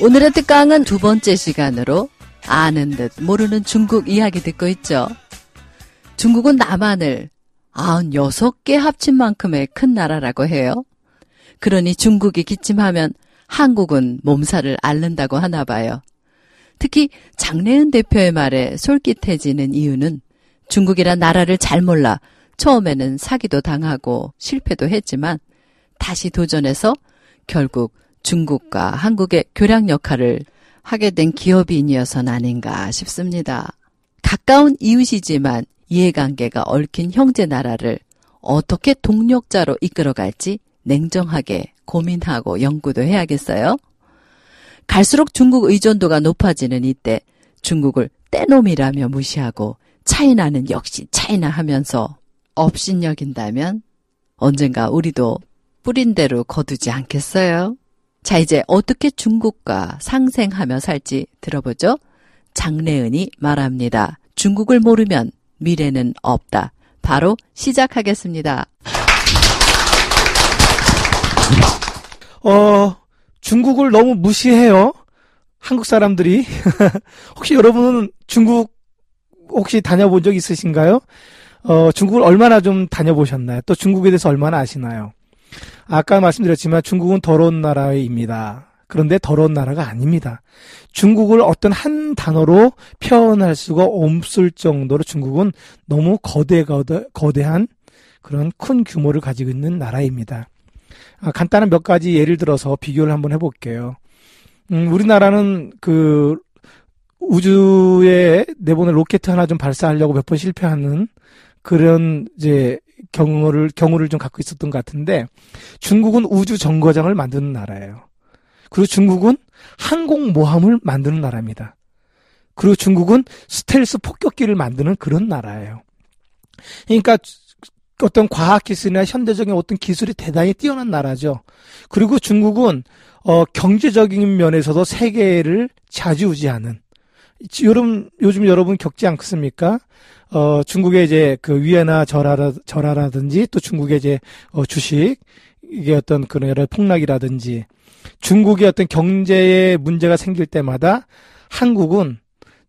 오늘의 특강은 두 번째 시간으로 아는 듯 모르는 중국 이야기 듣고 있죠. 중국은 남한을 96개 합친 만큼의 큰 나라라고 해요. 그러니 중국이 기침하면 한국은 몸살을 앓는다고 하나 봐요. 특히 장래은 대표의 말에 솔깃해지는 이유는 중국이란 나라를 잘 몰라 처음에는 사기도 당하고 실패도 했지만 다시 도전해서 결국 중국과 한국의 교량 역할을 하게 된 기업인이어서는 아닌가 싶습니다. 가까운 이웃이지만 이해관계가 얽힌 형제 나라를 어떻게 동력자로 이끌어갈지 냉정하게 고민하고 연구도 해야겠어요. 갈수록 중국 의존도가 높아지는 이때 중국을 떼놈이라며 무시하고 차이나는 역시 차이나 하면서 업신여긴다면 언젠가 우리도 뿌린 대로 거두지 않겠어요? 자, 이제 어떻게 중국과 상생하며 살지 들어보죠. 장래은이 말합니다. 중국을 모르면 미래는 없다. 바로 시작하겠습니다. 어, 중국을 너무 무시해요. 한국 사람들이. 혹시 여러분은 중국 혹시 다녀본 적 있으신가요? 어, 중국을 얼마나 좀 다녀보셨나요? 또 중국에 대해서 얼마나 아시나요? 아까 말씀드렸지만 중국은 더러운 나라입니다. 그런데 더러운 나라가 아닙니다. 중국을 어떤 한 단어로 표현할 수가 없을 정도로 중국은 너무 거대, 거대, 거대한 그런 큰 규모를 가지고 있는 나라입니다. 아, 간단한 몇 가지 예를 들어서 비교를 한번 해볼게요. 음, 우리나라는 그 우주에 내보낸 로켓 하나 좀 발사하려고 몇 번 실패하는 그런 이제 경우를 경우를 좀 갖고 있었던 것 같은데 중국은 우주 정거장을 만드는 나라예요. 그리고 중국은 항공 모함을 만드는 나라입니다. 그리고 중국은 스텔스 폭격기를 만드는 그런 나라예요. 그러니까 어떤 과학 기술이나 현대적인 어떤 기술이 대단히 뛰어난 나라죠. 그리고 중국은 어, 경제적인 면에서도 세계를 좌지우지하는 요즘 요즘 여러분 겪지 않겠습니까? 어, 중국의 이제 그 위에나 절하라, 절하라든지 또 중국의 이제 어, 주식 이게 어떤 그런 여러 폭락이라든지 중국의 어떤 경제에 문제가 생길 때마다 한국은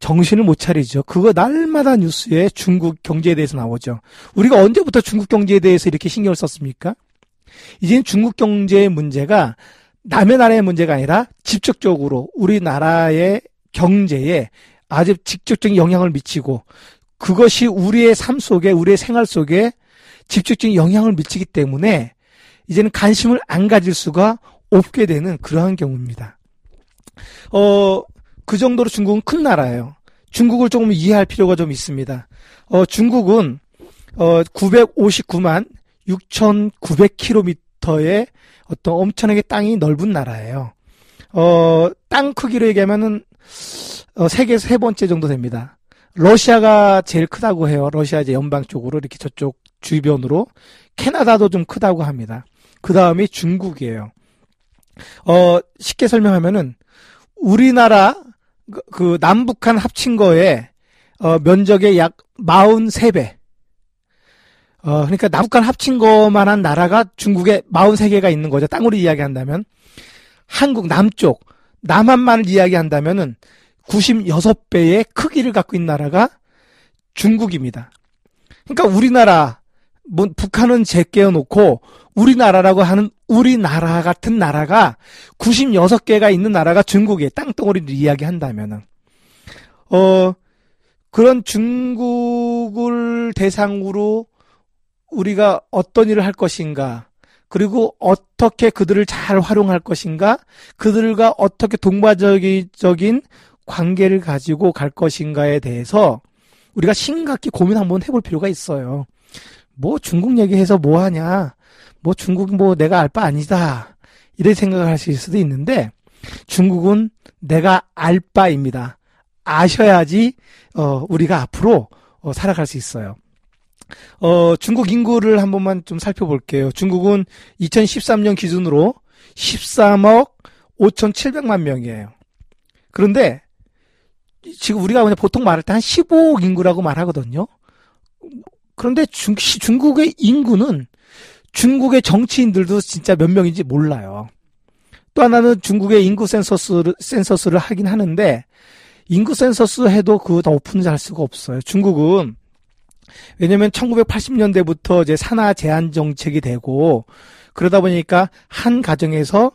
정신을 못 차리죠. 그거 날마다 뉴스에 중국 경제에 대해서 나오죠. 우리가 언제부터 중국 경제에 대해서 이렇게 신경을 썼습니까? 이제는 중국 경제의 문제가 남의 나라의 문제가 아니라 직접적으로 우리나라의 경제에 아주 직접적인 영향을 미치고 그것이 우리의 삶 속에 우리의 생활 속에 직접적인 영향을 미치기 때문에 이제는 관심을 안 가질 수가 없게 되는 그러한 경우입니다. 어, 그 정도로 중국은 큰 나라예요. 중국을 조금 이해할 필요가 좀 있습니다. 어, 중국은 어, 959만 6,900km의 어떤 엄청나게 땅이 넓은 나라예요. 어, 땅 크기로 얘기하면은 어, 세계에서 세 번째 정도 됩니다. 러시아가 제일 크다고 해요. 러시아 이제 연방 쪽으로 이렇게 저쪽 주변으로 캐나다도 좀 크다고 합니다. 그 다음이 중국이에요. 어, 쉽게 설명하면은 우리나라 그, 그 남북한 합친 거에 어, 면적의 약 43배. 어, 그러니까 남북한 합친 것만한 나라가 중국에 43개가 있는 거죠. 땅으로 이야기한다면. 한국 남쪽, 남한만을 이야기한다면은 96배의 크기를 갖고 있는 나라가 중국입니다. 그러니까 우리나라, 뭐, 북한은 제껴 놓고 우리나라라고 하는 우리나라 같은 나라가 96개가 있는 나라가 중국의 땅덩어리를 이야기한다면은, 어, 그런 중국을 대상으로 우리가 어떤 일을 할 것인가, 그리고 어떻게 그들을 잘 활용할 것인가, 그들과 어떻게 동반적인 관계를 가지고 갈 것인가에 대해서 우리가 심각히 고민 한번 해볼 필요가 있어요. 뭐 중국 얘기해서 뭐 하냐, 뭐 중국 뭐 내가 알 바 아니다. 이런 생각을 하실 수도 있는데, 중국은 내가 알 바입니다. 아셔야지 어, 우리가 앞으로 어, 살아갈 수 있어요. 어, 중국 인구를 한 번만 좀 살펴볼게요. 중국은 2013년 기준으로 13억 5,700만 명이에요. 그런데 지금 우리가 그냥 보통 말할 때 한 15억 인구라고 말하거든요. 그런데 중, 중국의 인구는 중국의 정치인들도 진짜 몇 명인지 몰라요. 또 하나는 중국의 인구 센서스를, 센서스를 하긴 하는데, 인구 센서스 해도 그거 다 오픈할 수가 없어요. 중국은, 왜냐면 1980년대부터 이제 산하 제한 정책이 되고, 그러다 보니까 한 가정에서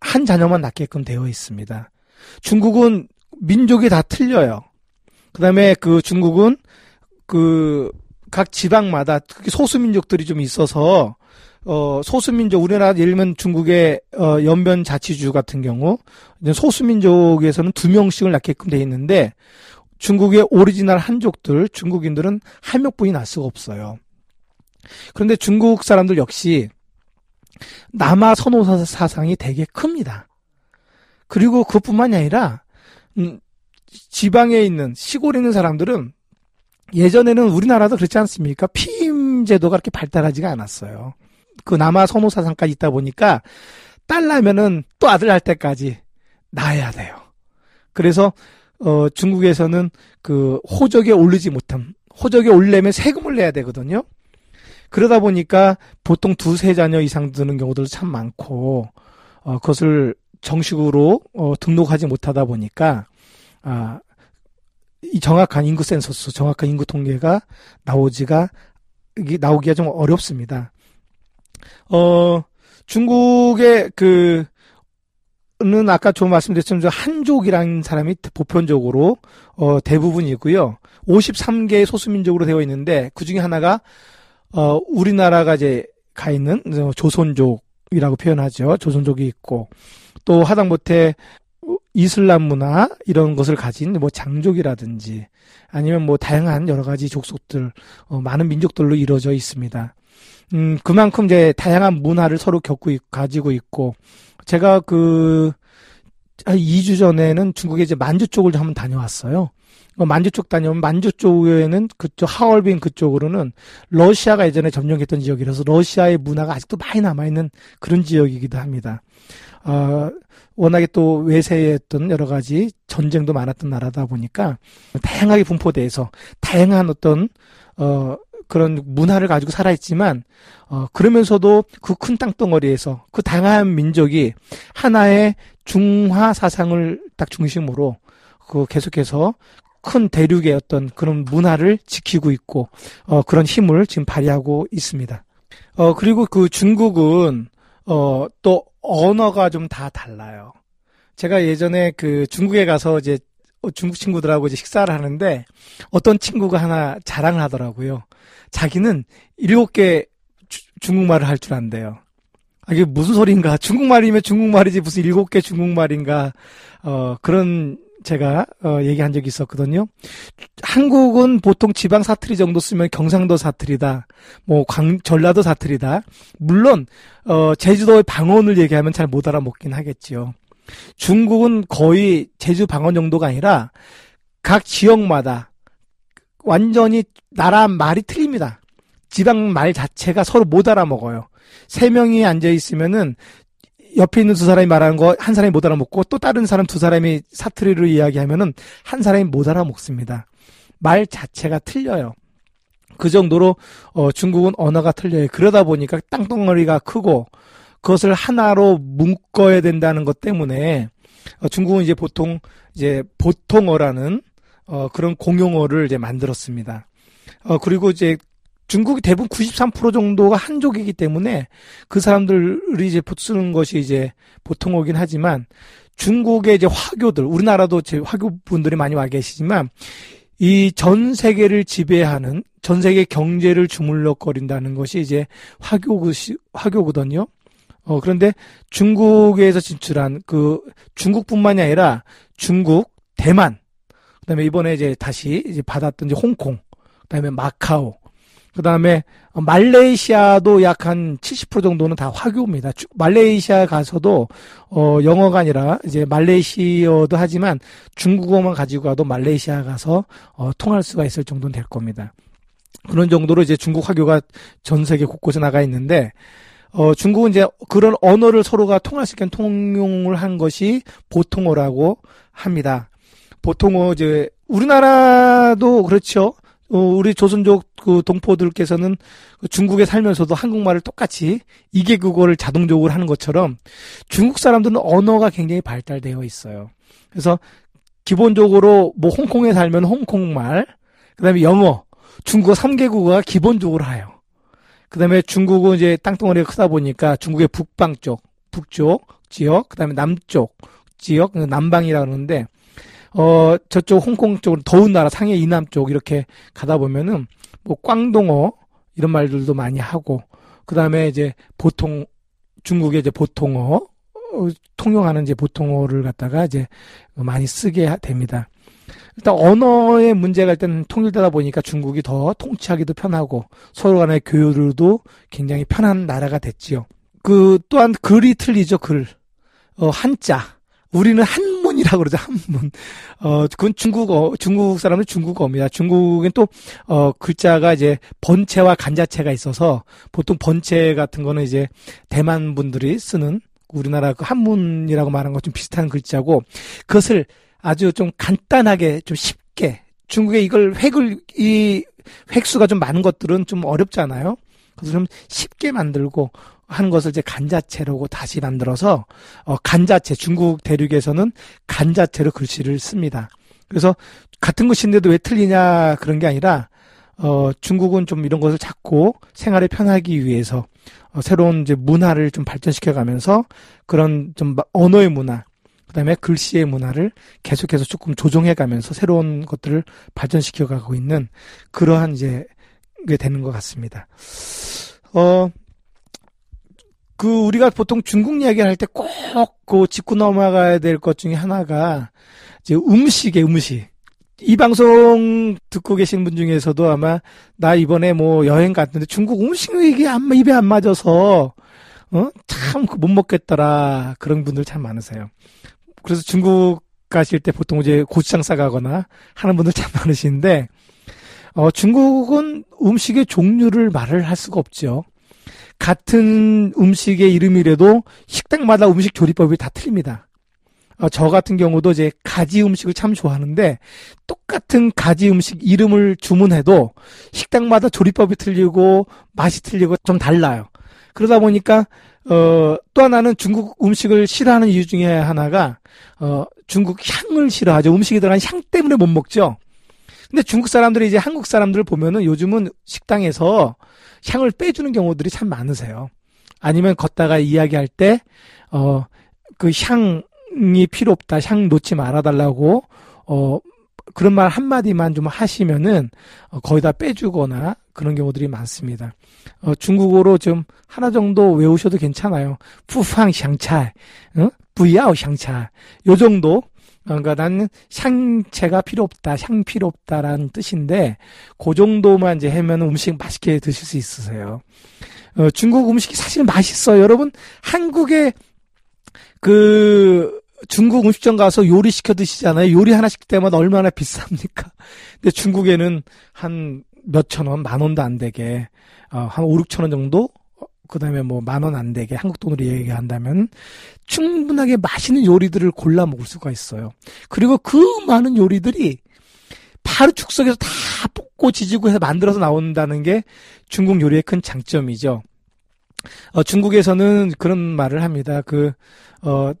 한 자녀만 낳게끔 되어 있습니다. 중국은 민족이 다 틀려요. 그 다음에 그 중국은 그 각 지방마다 특히 소수 민족들이 좀 있어서 어 소수 민족 우리나라 예를 들면 중국의 어 연변 자치주 같은 경우 소수 민족에서는 두 명씩을 낳게끔 돼 있는데 중국의 오리지널 한족들 중국인들은 한 명뿐이 낳을 수가 없어요. 그런데 중국 사람들 역시 남아 선호 사상이 되게 큽니다. 그리고 그뿐만이 아니라 음, 지방에 있는 시골에 있는 사람들은 예전에는 우리나라도 그렇지 않습니까? 피임 제도가 그렇게 발달하지가 않았어요. 그 남아 선호 사상까지 있다 보니까 딸 나면은 또 아들 날 때까지 낳아야 돼요. 그래서 어 중국에서는 그 호적에 오르지 못함 호적에 올려면 세금을 내야 되거든요. 그러다 보니까 보통 두세 자녀 이상 드는 경우도 참 많고 어 그것을 정식으로 어 등록하지 못하다 보니까 아, 이 정확한 인구 센서스, 정확한 인구 통계가 나오지가, 이게 나오기가 좀 어렵습니다. 어, 중국의 그, 는 아까 좀 말씀드렸지만 한족이라는 사람이 보편적으로 어 대부분이고요. 53개의 소수민족으로 되어 있는데 그 중에 하나가 어 우리나라가 이제 가 있는 조선족이라고 표현하죠. 조선족이 있고 또 하다못해 이슬람 문화 이런 것을 가진 뭐 장족이라든지 아니면 뭐 다양한 여러 가지 족속들 어, 많은 민족들로 이루어져 있습니다. 음 그만큼 이제 다양한 문화를 서로 겪고 있, 가지고 있고 제가 그 2주 전에는 중국에 이제 만주 쪽을 한번 다녀왔어요. 어, 만주 쪽 다녀오면 만주 쪽에는 그쪽 하얼빈 그쪽으로는 러시아가 예전에 점령했던 지역이라서 러시아의 문화가 아직도 많이 남아 있는 그런 지역이기도 합니다. 어, 워낙에 또 외세했던 여러 가지 전쟁도 많았던 나라다 보니까 다양하게 분포돼서 다양한 어떤 어 그런 문화를 가지고 살아있지만 어 그러면서도 그 큰 땅덩어리에서 그 다양한 민족이 하나의 중화 사상을 딱 중심으로 그 계속해서 큰 대륙의 어떤 그런 문화를 지키고 있고 어 그런 힘을 지금 발휘하고 있습니다. 어 그리고 그 중국은 어또 언어가 좀 다 달라요. 제가 예전에 그 중국에 가서 이제 중국 친구들하고 이제 식사를 하는데 어떤 친구가 하나 자랑을 하더라고요. 자기는 일곱 개 중국말을 할 줄 안대요. 아, 이게 무슨 소리인가? 중국말이면 중국말이지 무슨 일곱 개 중국말인가? 어, 그런 제가 어, 얘기한 적이 있었거든요. 한국은 보통 지방 사투리 정도 쓰면 경상도 사투리다, 뭐 광, 전라도 사투리다. 물론 어, 제주도의 방언을 얘기하면 잘 못 알아먹긴 하겠지요. 중국은 거의 제주 방언 정도가 아니라 각 지역마다 완전히 나라 말이 틀립니다. 지방 말 자체가 서로 못 알아먹어요. 세 명이 앉아 있으면은 옆에 있는 두 사람이 말하는 거 한 사람이 못 알아먹고 또 다른 사람 두 사람이 사투리로 이야기하면은 한 사람이 못 알아먹습니다. 말 자체가 틀려요. 그 정도로 어, 중국은 언어가 틀려요. 그러다 보니까 땅덩어리가 크고 그것을 하나로 묶어야 된다는 것 때문에 어, 중국은 이제 보통 이제 보통어라는 어, 그런 공용어를 이제 만들었습니다. 어, 그리고 이제 중국이 대부분 93% 정도가 한족이기 때문에 그 사람들이 이제 쓰는 것이 이제 보통어긴 하지만 중국의 이제 화교들, 우리나라도 제 화교 분들이 많이 와 계시지만 이 전 세계를 지배하는 전 세계 경제를 주물럭거린다는 것이 이제 화교 화교거든요. 어, 그런데 중국에서 진출한 그 중국뿐만이 아니라 중국, 대만, 그다음에 이번에 이제 다시 이제 받았던 이제 홍콩, 그다음에 마카오, 그 다음에 말레이시아도 약 한 70% 정도는 다 화교입니다. 주- 말레이시아 가서도 어 영어가 아니라 이제 말레이시어도 하지만 중국어만 가지고 가도 말레이시아 가서 어 통할 수가 있을 정도는 될 겁니다. 그런 정도로 이제 중국 화교가 전 세계 곳곳에 나가 있는데 어 중국은 이제 그런 언어를 서로가 통할 수 있게 통용을 한 것이 보통어라고 합니다. 보통어 이제 우리나라도 그렇죠. 어, 우리 조선족 그 동포들께서는 그 중국에 살면서도 한국말을 똑같이 이게 그거를 자동적으로 하는 것처럼 중국 사람들은 언어가 굉장히 발달되어 있어요. 그래서 기본적으로 뭐 홍콩에 살면 홍콩말, 그다음에 영어, 중국어 3개국어가 기본적으로 해요. 그다음에 중국은 이제 땅덩어리가 크다 보니까 중국의 북방 쪽, 북쪽 지역, 그다음에 남쪽 지역, 남방이라 그러는데 어 저쪽 홍콩 쪽으로 더운 나라 상해 이남 쪽 이렇게 가다 보면은 뭐 꽝동어 이런 말들도 많이 하고 그다음에 이제 보통 중국의 이제 보통어 어, 통용하는 이제 보통어를 갖다가 이제 많이 쓰게 하- 됩니다. 일단 언어의 문제가 일단 통일되다 보니까 중국이 더 통치하기도 편하고 서로 간의 교류도 굉장히 편한 나라가 됐지요. 그 또한 글이 틀리죠 글. 어 한자. 우리는 한 문이라고 그러죠 한문. 어 그건 중국어 중국 사람은 중국어입니다. 중국은 또어 글자가 이제 번체와 간자체가 있어서 보통 번체 같은 거는 이제 대만 분들이 쓰는 우리나라 그 한문이라고 말하는 것좀 비슷한 글자고 그것을 아주 좀 간단하게 좀 쉽게 중국에 이걸 획을 이 획수가 좀 많은 것들은 좀 어렵잖아요. 그래서 좀 쉽게 만들고 하는 것을 이제 간자체라고 다시 만들어서 어 간자체 중국 대륙에서는 간자체로 글씨를 씁니다. 그래서 같은 것인데도 왜 틀리냐 그런 게 아니라 어 중국은 좀 이런 것을 찾고 생활에 편하기 위해서 어, 새로운 이제 문화를 좀 발전시켜 가면서 그런 좀 마- 언어의 문화 그다음에 글씨의 문화를 계속해서 조금 조정해 가면서 새로운 것들을 발전시켜 가고 있는 그러한 이제 게 되는 것 같습니다. 어, 그 우리가 보통 중국 이야기를 할 때 꼭 그 짚고 넘어가야 될 것 중에 하나가 이제 음식의 음식. 이 방송 듣고 계신 분 중에서도 아마 나 이번에 뭐 여행 갔는데 중국 음식이 이게 안, 입에 안 맞아서 어? 참 못 먹겠더라. 그런 분들 참 많으세요. 그래서 중국 가실 때 보통 이제 고추장 싸가거나 하는 분들 참 많으신데 어, 중국은 음식의 종류를 말을 할 수가 없죠. 같은 음식의 이름이라도 식당마다 음식 조리법이 다 틀립니다. 어, 저 같은 경우도 이제 가지 음식을 참 좋아하는데 똑같은 가지 음식 이름을 주문해도 식당마다 조리법이 틀리고 맛이 틀리고 좀 달라요. 그러다 보니까 어, 또 하나는 중국 음식을 싫어하는 이유 중에 하나가 어, 중국 향을 싫어하죠. 음식에 들어간 향 때문에 못 먹죠. 근데 중국 사람들이 이제 한국 사람들을 보면은 요즘은 식당에서 향을 빼주는 경우들이 참 많으세요. 아니면 걷다가 이야기할 때, 어, 그 향이 필요 없다, 향 놓지 말아달라고, 어, 그런 말 한마디만 좀 하시면은, 어, 거의 다 빼주거나 그런 경우들이 많습니다. 어, 중국어로 좀 하나 정도 외우셔도 괜찮아요. 푸팡 향차, 어? 부야오 향차. 요 정도, 그러니까 나는 향채가 필요 없다, 향 필요 없다라는 뜻인데, 그 정도만 이제 하면 음식 맛있게 드실 수 있으세요. 어, 중국 음식이 사실 맛있어요. 여러분, 한국에 그 중국 음식점 가서 요리 시켜 드시잖아요. 요리 하나 시킬 때마다 얼마나 비쌉니까? 근데 중국에는 한 몇천 원, 만 원도 안 되게, 어, 한 5, 6천 원 정도? 그 다음에 뭐 만 원 안 되게 한국 돈으로 얘기한다면 충분하게 맛있는 요리들을 골라 먹을 수가 있어요. 그리고 그 많은 요리들이 바로 축석에서 다 볶고 지지고 해서 만들어서 나온다는 게 중국 요리의 큰 장점이죠. 어, 중국에서는 그런 말을 합니다. 그, 어,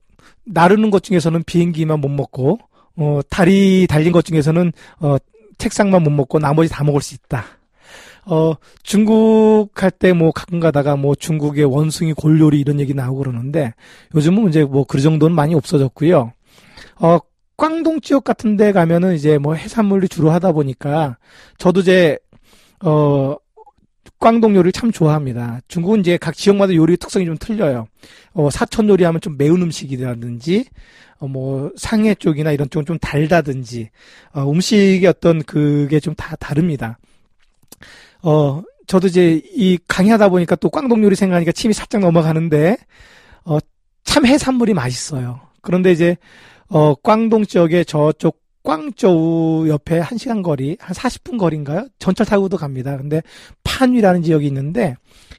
나르는 것 중에서는 비행기만 못 먹고, 어, 다리 달린 것 중에서는, 어, 책상만 못 먹고 나머지 다 먹을 수 있다. 어, 중국 할 때 뭐 가끔 가다가 뭐 중국의 원숭이 골요리 이런 얘기 나오고 그러는데 요즘은 이제 뭐 그 정도는 많이 없어졌고요. 어, 꽝동 지역 같은 데 가면은 이제 뭐 해산물이 주로 하다 보니까 저도 이제 어 꽝동 요리를 참 좋아합니다. 중국은 이제 각 지역마다 요리 특성이 좀 틀려요. 어 사천 요리 하면 좀 매운 음식이라든지 어 뭐 상해 쪽이나 이런 쪽은 좀 달다든지 어 음식의 어떤 그게 좀 다 다릅니다. 어 저도 이제 이 강의하다 보니까 또 꽝동 요리 생각하니까 침이 살짝 넘어가는데, 어, 참 해산물이 맛있어요. 그런데 이제, 어, 꽝동 지역에 저쪽 꽝저우 옆에 1시간 거리, 한 40분 거리인가요? 전철 타고도 갑니다. 근데 판위라는 지역이 있는데,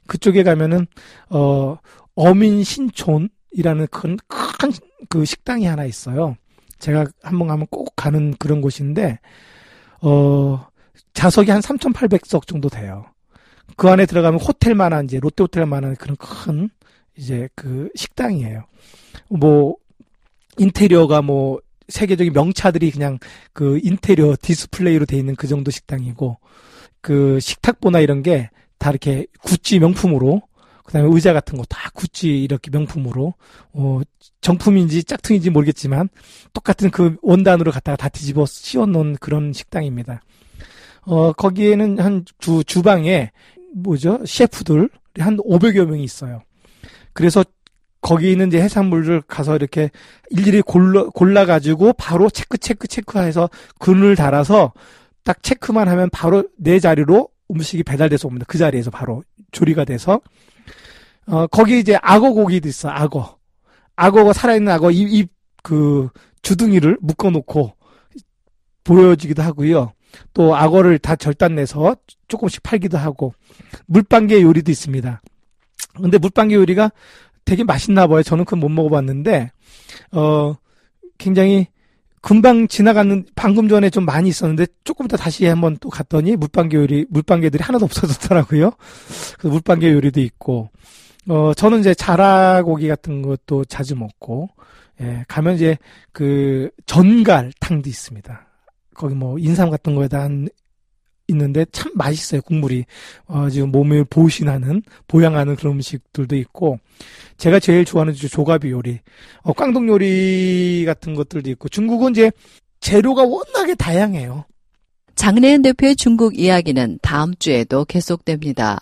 그쪽에 가면은, 어, 어민 신촌이라는 큰, 큰, 그 식당이 하나 있어요. 제가 한 번 가면 꼭 가는 그런 곳인데, 어, 좌석이 한 3,800석 정도 돼요. 그 안에 들어가면 호텔만한 이제 롯데 호텔만한 그런 큰 이제 그 식당이에요. 뭐 인테리어가 뭐 세계적인 명차들이 그냥 그 인테리어 디스플레이로 돼 있는 그 정도 식당이고 그 식탁보나 이런 게 다 이렇게 구찌 명품으로 그다음에 의자 같은 거 다 구찌 이렇게 명품으로 어 정품인지 짝퉁인지 모르겠지만 똑같은 그 원단으로 갖다가 다 뒤집어 씌워 놓은 그런 식당입니다. 어 거기에는 한 주 주방에 뭐죠? 셰프들 한 500여 명이 있어요. 그래서 거기 있는 이제 해산물을 가서 이렇게 일일이 골라, 골라가지고 바로 체크, 체크, 체크해서 근을 달아서 딱 체크만 하면 바로 내 자리로 음식이 배달돼서 옵니다. 그 자리에서 바로 조리가 돼서. 어, 거기 이제 악어 고기도 있어, 악어. 악어가 살아있는 악어 입, 입, 그, 주둥이를 묶어놓고 보여지기도 하고요. 또 악어를 다 절단내서 조금씩 팔기도 하고, 물방개 요리도 있습니다. 근데 물방개 요리가 되게 맛있나 봐요. 저는 그건 못 먹어봤는데, 어, 굉장히 금방 지나가는, 방금 전에 좀 많이 있었는데, 조금 이따 다시 한번 또 갔더니, 물방개 요리, 물방개들이 하나도 없어졌더라고요. 그 물방개 요리도 있고, 어, 저는 이제 자라고기 같은 것도 자주 먹고, 예, 가면 이제 그 전갈탕도 있습니다. 거기 뭐 인삼 같은 거에다 한 있는데 참 맛있어요 국물이. 어, 지금 몸을 보신하는 보양하는 그런 음식들도 있고. 제가 제일 좋아하는 조가비 요리. 어, 꽝동 요리 같은 것들도 있고. 중국은 이제 재료가 워낙에 다양해요. 장래현 대표의 중국 이야기는 다음 주에도 계속됩니다.